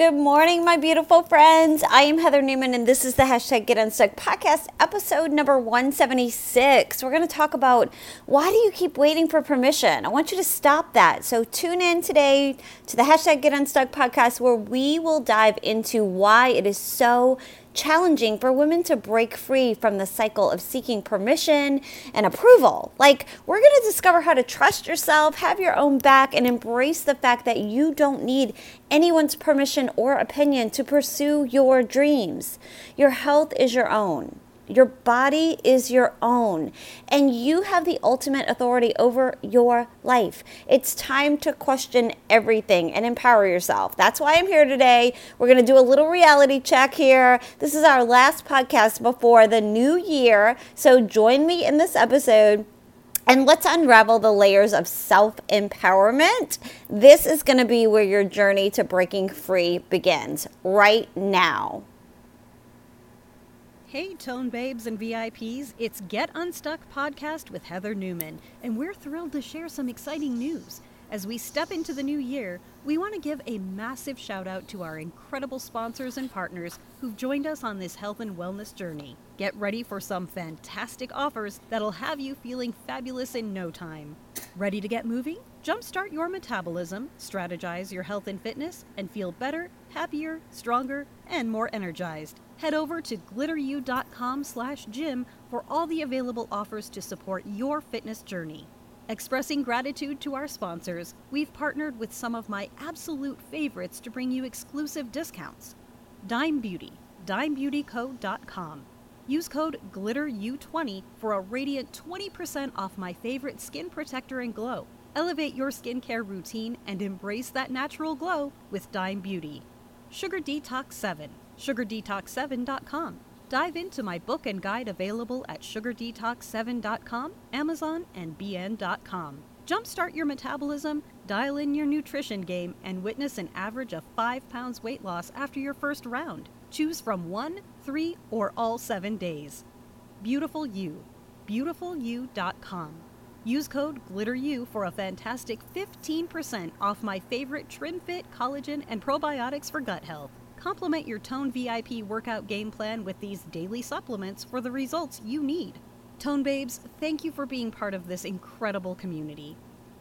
Good morning, my beautiful friends. I am Heather Newman, and this is the hashtag Get Unstuck podcast, episode number 176. We're going to talk about why do you keep waiting for permission? I want you to stop that. So, tune in today to the hashtag Get Unstuck podcast, where we will dive into why it is so challenging for women to break free from the cycle of seeking permission and approval. Like, we're going to discover how to trust yourself, have your own back, and embrace the fact that you don't need anyone's permission or opinion to pursue your dreams. Your health is your own. Your body is your own, and you have the ultimate authority over your life. It's time to question everything and empower yourself. That's why I'm here today. We're going to do a little reality check here. This is our last podcast before the new year, so join me in this episode. And let's unravel the layers of self empowerment. This is going to be where your journey to breaking free begins right now. Hey, Tone Babes and VIPs, it's Get Unstuck podcast with Heather Newman, and we're thrilled to share some exciting news. As we step into the new year, we want to give a massive shout out to our incredible sponsors and partners who've joined us on this health and wellness journey. Get ready for some fantastic offers that'll have you feeling fabulous in no time. Ready to get moving? Jumpstart your metabolism, strategize your health and fitness, and feel better, happier, stronger, and more energized. Head over to glitteru.com slash gym for all the available offers to support your fitness journey. Expressing gratitude to our sponsors, we've partnered with some of my absolute favorites to bring you exclusive discounts. Dime Beauty, dimebeautyco.com. Use code GLITTERU20 for a radiant 20% off my favorite skin protector and glow. Elevate your skincare routine and embrace that natural glow with Dime Beauty. Sugar Detox 7, sugardetox7.com. Dive into my book and guide available at sugardetox7.com, Amazon, and bn.com. Jumpstart your metabolism, dial in your nutrition game, and witness an average of 5 pounds weight loss after your first round. Choose from 1, 3, or all 7 days. Beautiful You. BeautifulYou.com. Use code GLITTERU for a fantastic 15% off my favorite Trim Fit, collagen, and probiotics for gut health. Complement your Tone VIP workout game plan with these daily supplements for the results you need. Tone Babes, thank you for being part of this incredible community.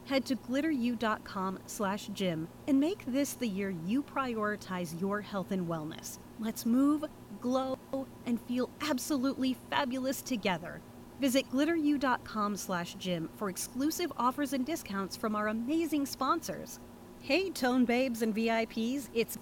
Head to glitteru.com slash gym and make this the year you prioritize your health and wellness. Let's move, glow, and feel absolutely fabulous together. Visit glitteru.com slash gym for exclusive offers and discounts from our amazing sponsors. Hey, Tone Babes and VIPs, it's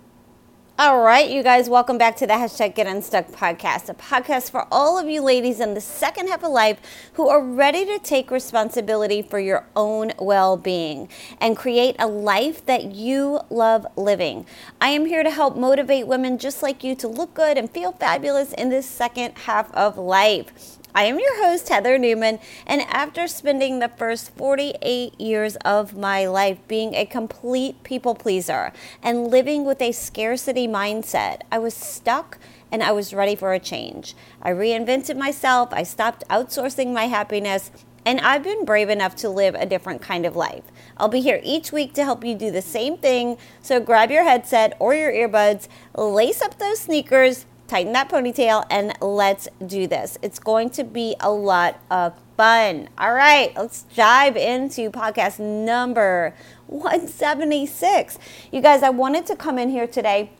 all right, you guys, welcome back to the hashtag Get Unstuck podcast, a podcast for all of you ladies in the second half of life who are ready to take responsibility for your own well being and create a life that you love living. I am here to help motivate women just like you to look good and feel fabulous in this second half of life. I am your host, Heather Newman, and after spending the first 48 years of my life being a complete people pleaser and living with a scarcity mindset, I was stuck and I was ready for a change. I reinvented myself, I stopped outsourcing my happiness, and I've been brave enough to live a different kind of life. I'll be here each week to help you do the same thing, so grab your headset or your earbuds, lace up those sneakers tighten that ponytail, and let's do this. It's going to be a lot of fun. All right, let's dive into podcast number 176. You guys, I wanted to come in here today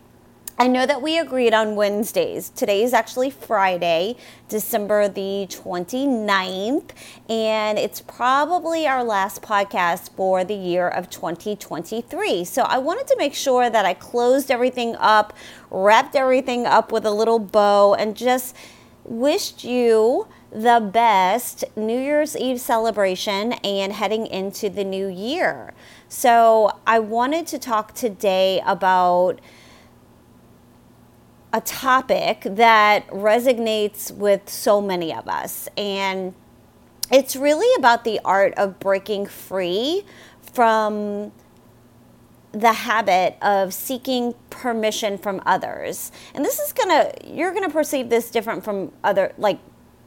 I know that we agreed on Wednesdays. Today is actually Friday, December the 29th, and it's probably our last podcast for the year of 2023. So I wanted to make sure that I closed everything up, wrapped everything up with a little bow, and just wished you the best New Year's Eve celebration and heading into the new year. So I wanted to talk today about a topic that resonates with so many of us. And it's really about the art of breaking free from the habit of seeking permission from others. And this is going to, you're going to perceive this different from other, like,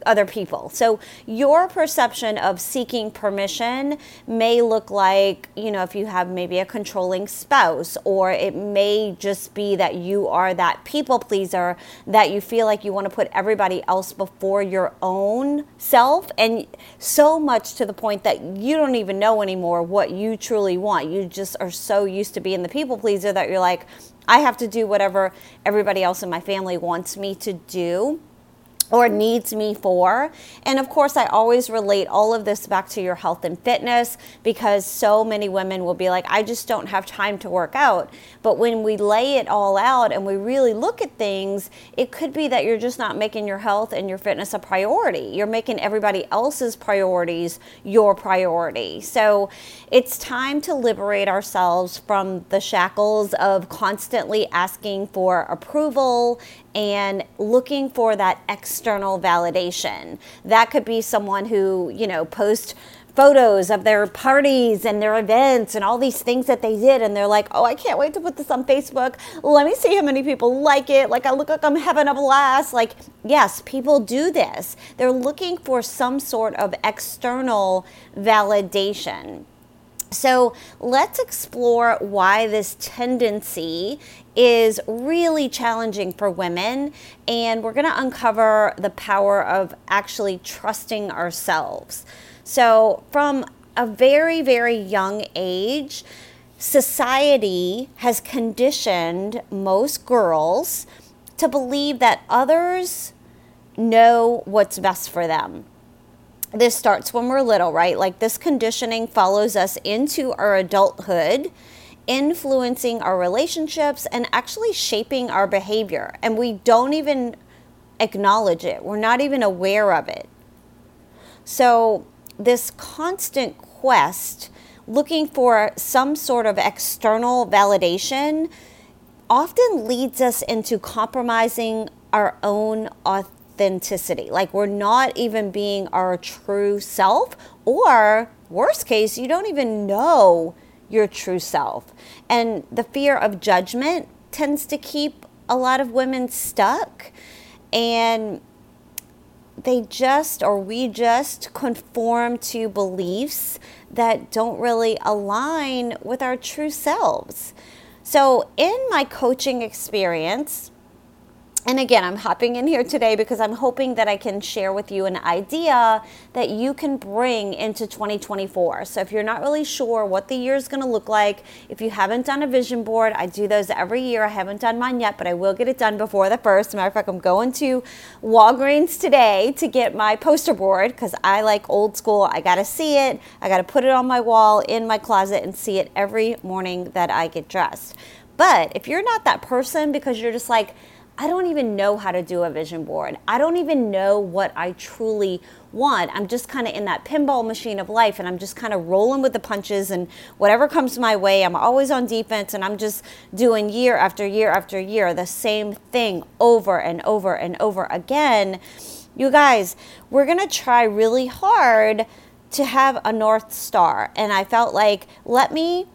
other people. So your perception of seeking permission may look like, you know, if you have maybe a controlling spouse, or it may just be that you are that people pleaser that you feel like you want to put everybody else before your own self. And so much to the point that you don't even know anymore what you truly want. You just are so used to being the people pleaser that you're like, I have to do whatever everybody else in my family wants me to do or needs me for. And of course, I always relate all of this back to your health and fitness because so many women will be like, I just don't have time to work out. But when we lay it all out and we really look at things, it could be that you're just not making your health and your fitness a priority. You're making everybody else's priorities your priority. So it's time to liberate ourselves from the shackles of constantly asking for approval and looking for that external validation. That could be someone who, you know, posts photos of their parties and their events and all these things that they did and they're like oh i can't wait to put this on facebook. Let me see how many people like it. Like i look like i'm having a blast. Like yes people do this. They're looking for some sort of external validation. So let's explore why this tendency is really challenging for women. And we're going to uncover the power of actually trusting ourselves. So, from a very, very young age, society has conditioned most girls to believe that others know what's best for them this starts when we're little, right? Like this conditioning follows us into our adulthood, influencing our relationships and actually shaping our behavior. And we don't even acknowledge it, we're not even aware of it. So, this constant quest looking for some sort of external validation often leads us into compromising our own authenticity. Like we're not even being our true self, or worst case, you don't even know your true self. And the fear of judgment tends to keep a lot of women stuck. And they just, or we just conform to beliefs that don't really align with our true selves. So, in my coaching experience, and again, I'm hopping in here today because I'm hoping that I can share with you an idea that you can bring into 2024. So, if you're not really sure what the year is going to look like, if you haven't done a vision board, I do those every year. I haven't done mine yet, but I will get it done before the first. Matter of fact, I'm going to Walgreens today to get my poster board because I like old school. I got to see it, I got to put it on my wall in my closet and see it every morning that I get dressed. But if you're not that person because you're just like, I don't even know how to do a vision board. I don't even know what I truly want. I'm just kind of in that pinball machine of life and I'm just kind of rolling with the punches and whatever comes my way, I'm always on defense and I'm just doing year after year after year the same thing over and over and over again. You guys, we're going to try really hard to have a North Star. And I felt like, let me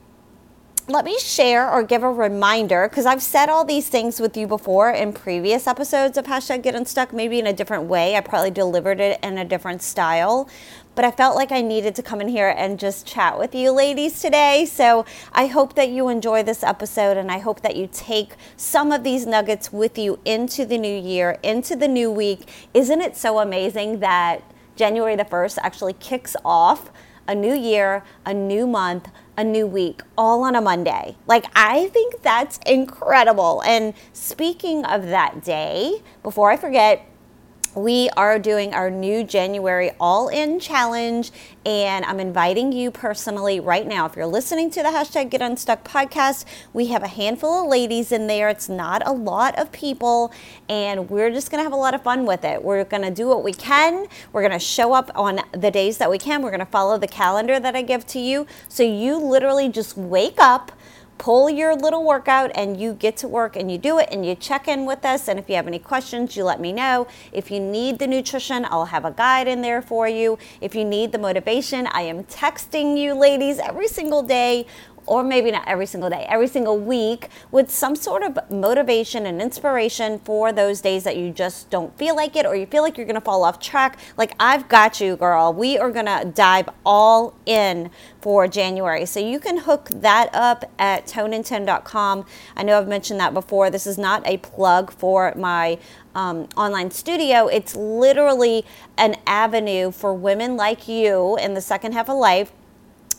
let me share or give a reminder because I've said all these things with you before in previous episodes of hashtag get unstuck, maybe in a different way. I probably delivered it in a different style, but I felt like I needed to come in here and just chat with you ladies today. So I hope that you enjoy this episode and I hope that you take some of these nuggets with you into the new year, into the new week. Isn't it so amazing that January the 1st actually kicks off a new year, a new month? A new week all on a Monday. Like, I think that's incredible. And speaking of that day, before I forget, we are doing our new January All In Challenge, and I'm inviting you personally right now. If you're listening to the hashtag Get Unstuck podcast, we have a handful of ladies in there. It's not a lot of people, and we're just gonna have a lot of fun with it. We're gonna do what we can. We're gonna show up on the days that we can. We're gonna follow the calendar that I give to you. So you literally just wake up pull your little workout and you get to work and you do it and you check in with us. And if you have any questions, you let me know. If you need the nutrition, I'll have a guide in there for you. If you need the motivation, I am texting you, ladies, every single day or maybe not every single day, every single week with some sort of motivation and inspiration for those days that you just don't feel like it or you feel like you're going to fall off track. Like, I've got you, girl. We are going to dive all in for January. So you can hook that up at tonein10.com. I know I've mentioned that before. This is not a plug for my um, online studio. It's literally an avenue for women like you in the second half of life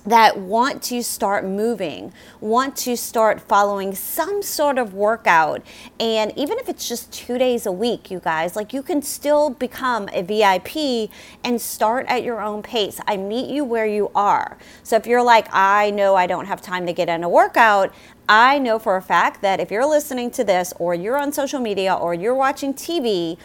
that want to start moving, want to start following some sort of workout. And even if it's just two days a week, you guys, like you can still become a VIP and start at your own pace. I meet you where you are. So if you're like, I know I don't have time to get in a workout, I know for a fact that if you're listening to this or you're on social media or you're watching TV,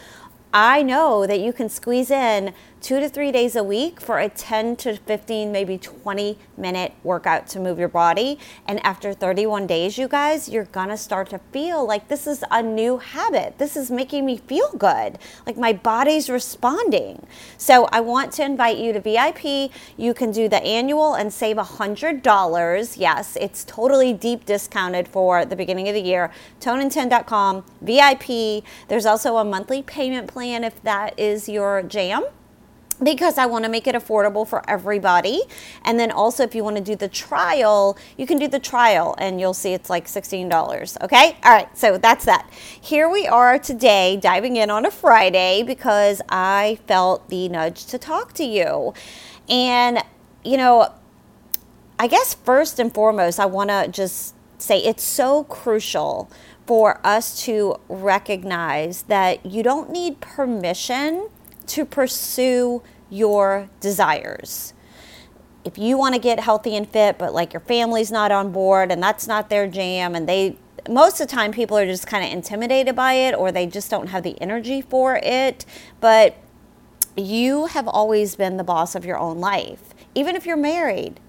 I know that you can squeeze in two to three days a week for a 10 to 15, maybe 20 minute workout to move your body. And after 31 days, you guys, you're gonna start to feel like this is a new habit. This is making me feel good. Like my body's responding. So I want to invite you to VIP. You can do the annual and save $100. Yes, it's totally deep discounted for the beginning of the year. Tonein10.com, VIP. There's also a monthly payment plan if that is your jam because I want to make it affordable for everybody. And then also, if you want to do the trial, you can do the trial and you'll see it's like $16. Okay? All right, so that's that. Here we are today, diving in on a Friday because I felt the nudge to talk to you. And, you know, I guess first and foremost, I want to just say it's so crucial for us to recognize that you don't need permission to pursue your desires. If you want to get healthy and fit, but like your family's not on board and that's not their jam, and they, most of the time, people are just kind of intimidated by it or they just don't have the energy for it. But you have always been the boss of your own life. Even if you're married,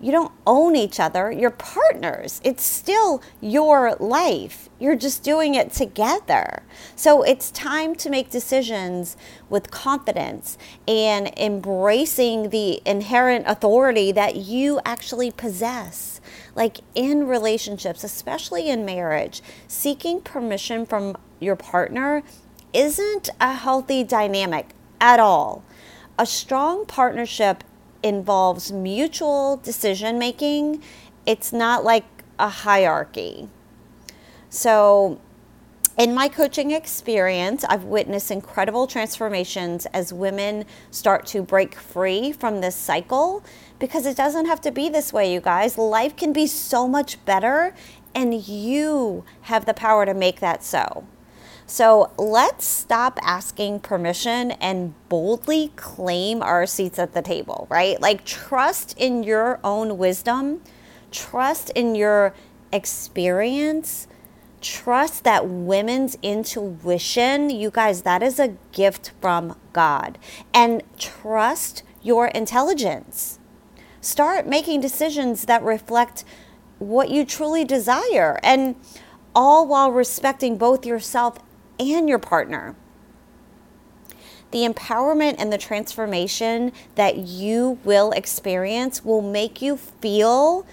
you don't own each other, you're partners. It's still your life. You're just doing it together. So it's time to make decisions with confidence and embracing the inherent authority that you actually possess. Like in relationships, especially in marriage, seeking permission from your partner isn't a healthy dynamic at all. A strong partnership involves mutual decision making. It's not like a hierarchy. So, in my coaching experience, I've witnessed incredible transformations as women start to break free from this cycle because it doesn't have to be this way, you guys. Life can be so much better, and you have the power to make that so. So let's stop asking permission and boldly claim our seats at the table, right? Like, trust in your own wisdom, trust in your experience, trust that women's intuition, you guys, that is a gift from God, and trust your intelligence. Start making decisions that reflect what you truly desire and all while respecting both yourself and your partner. The empowerment and the transformation that you will experience will make you feel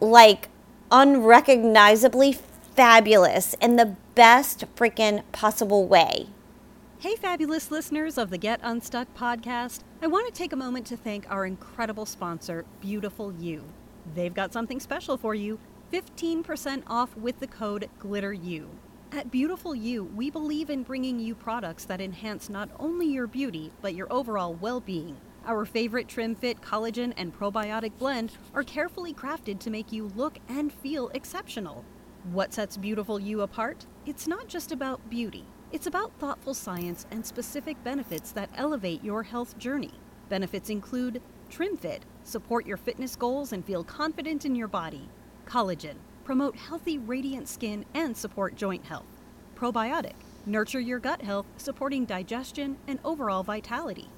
like unrecognizably fabulous in the best freaking possible way. Hey, fabulous listeners of the Get Unstuck podcast. I want to take a moment to thank our incredible sponsor, Beautiful You. They've got something special for you 15% off with the code GLITTERU. At Beautiful You, we believe in bringing you products that enhance not only your beauty, but your overall well being. Our favorite Trim Fit collagen and probiotic blend are carefully crafted to make you look and feel exceptional. What sets Beautiful You apart? It's not just about beauty, it's about thoughtful science and specific benefits that elevate your health journey. Benefits include Trim Fit, support your fitness goals and feel confident in your body. Collagen, promote healthy, radiant skin and support joint health. Probiotic, nurture your gut health, supporting digestion and overall vitality.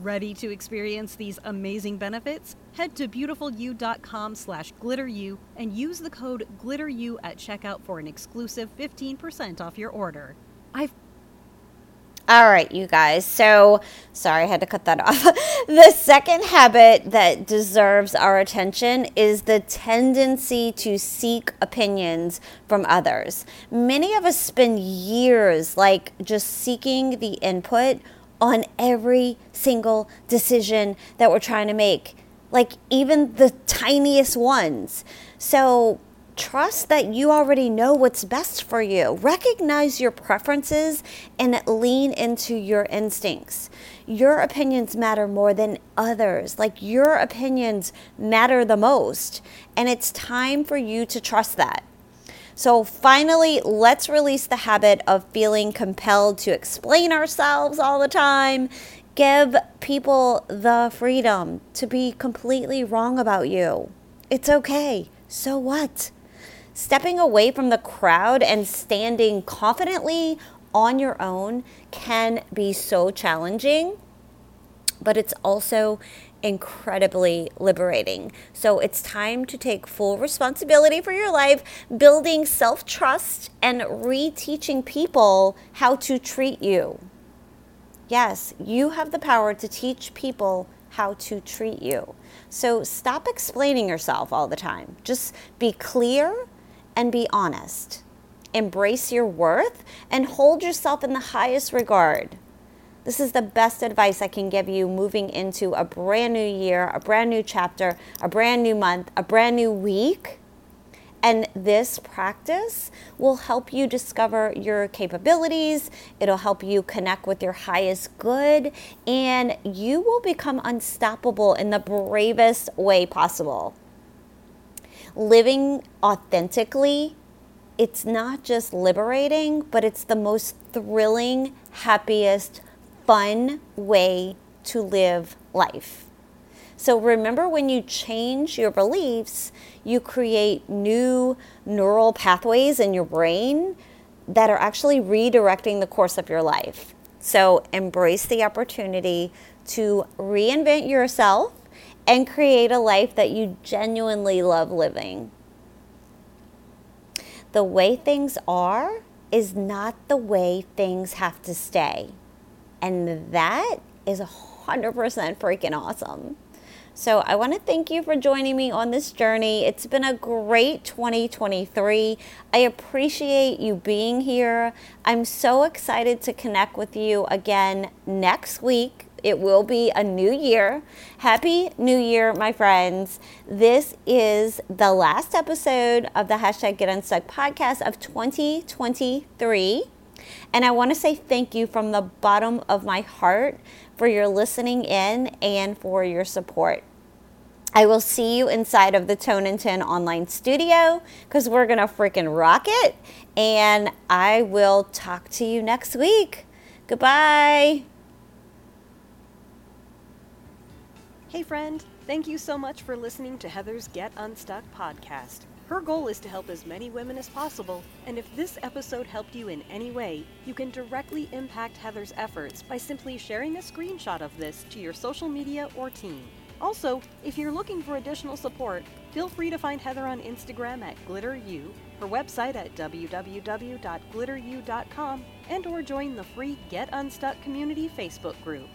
Ready to experience these amazing benefits? Head to beautifulyou.com slash glitteru and use the code glitteru at checkout for an exclusive 15% off your order. I've All right, you guys. So, sorry, I had to cut that off. the second habit that deserves our attention is the tendency to seek opinions from others. Many of us spend years like just seeking the input on every single decision that we're trying to make, like even the tiniest ones. So, Trust that you already know what's best for you. Recognize your preferences and lean into your instincts. Your opinions matter more than others. Like your opinions matter the most. And it's time for you to trust that. So, finally, let's release the habit of feeling compelled to explain ourselves all the time. Give people the freedom to be completely wrong about you. It's okay. So what? Stepping away from the crowd and standing confidently on your own can be so challenging, but it's also incredibly liberating. So it's time to take full responsibility for your life, building self trust and reteaching people how to treat you. Yes, you have the power to teach people how to treat you. So stop explaining yourself all the time. Just be clear and be honest. Embrace your worth and hold yourself in the highest regard. This is the best advice I can give you moving into a brand new year, a brand new chapter, a brand new month, a brand new week. And this practice will help you discover your capabilities. It'll help you connect with your highest good, and you will become unstoppable in the bravest way possible living authentically, it's not just liberating, but it's the most thrilling, happiest, fun way to live life. So remember when you change your beliefs, you create new neural pathways in your brain that are actually redirecting the course of your life. So embrace the opportunity to reinvent yourself and create a life that you genuinely love living. The way things are is not the way things have to stay. And that is 100% freaking awesome. So, I want to thank you for joining me on this journey. It's been a great 2023. I appreciate you being here. I'm so excited to connect with you again next week it will be a new year. Happy New Year, my friends. This is the last episode of the hashtag Get Unstuck podcast of 2023. And I want to say thank you from the bottom of my heart for your listening in and for your support. I will see you inside of the Tone in 10 online studio because we're going to freaking rock it. And I will talk to you next week. Goodbye. Hey, friend, thank you so much for listening to Heather's Get Unstuck podcast. Her goal is to help as many women as possible, and if this episode helped you in any way, you can directly impact Heather's efforts by simply sharing a screenshot of this to your social media or team. Also, if you're looking for additional support, feel free to find Heather on Instagram at GlitterU, her website at www.glitteru.com, and or join the free Get Unstuck community Facebook group.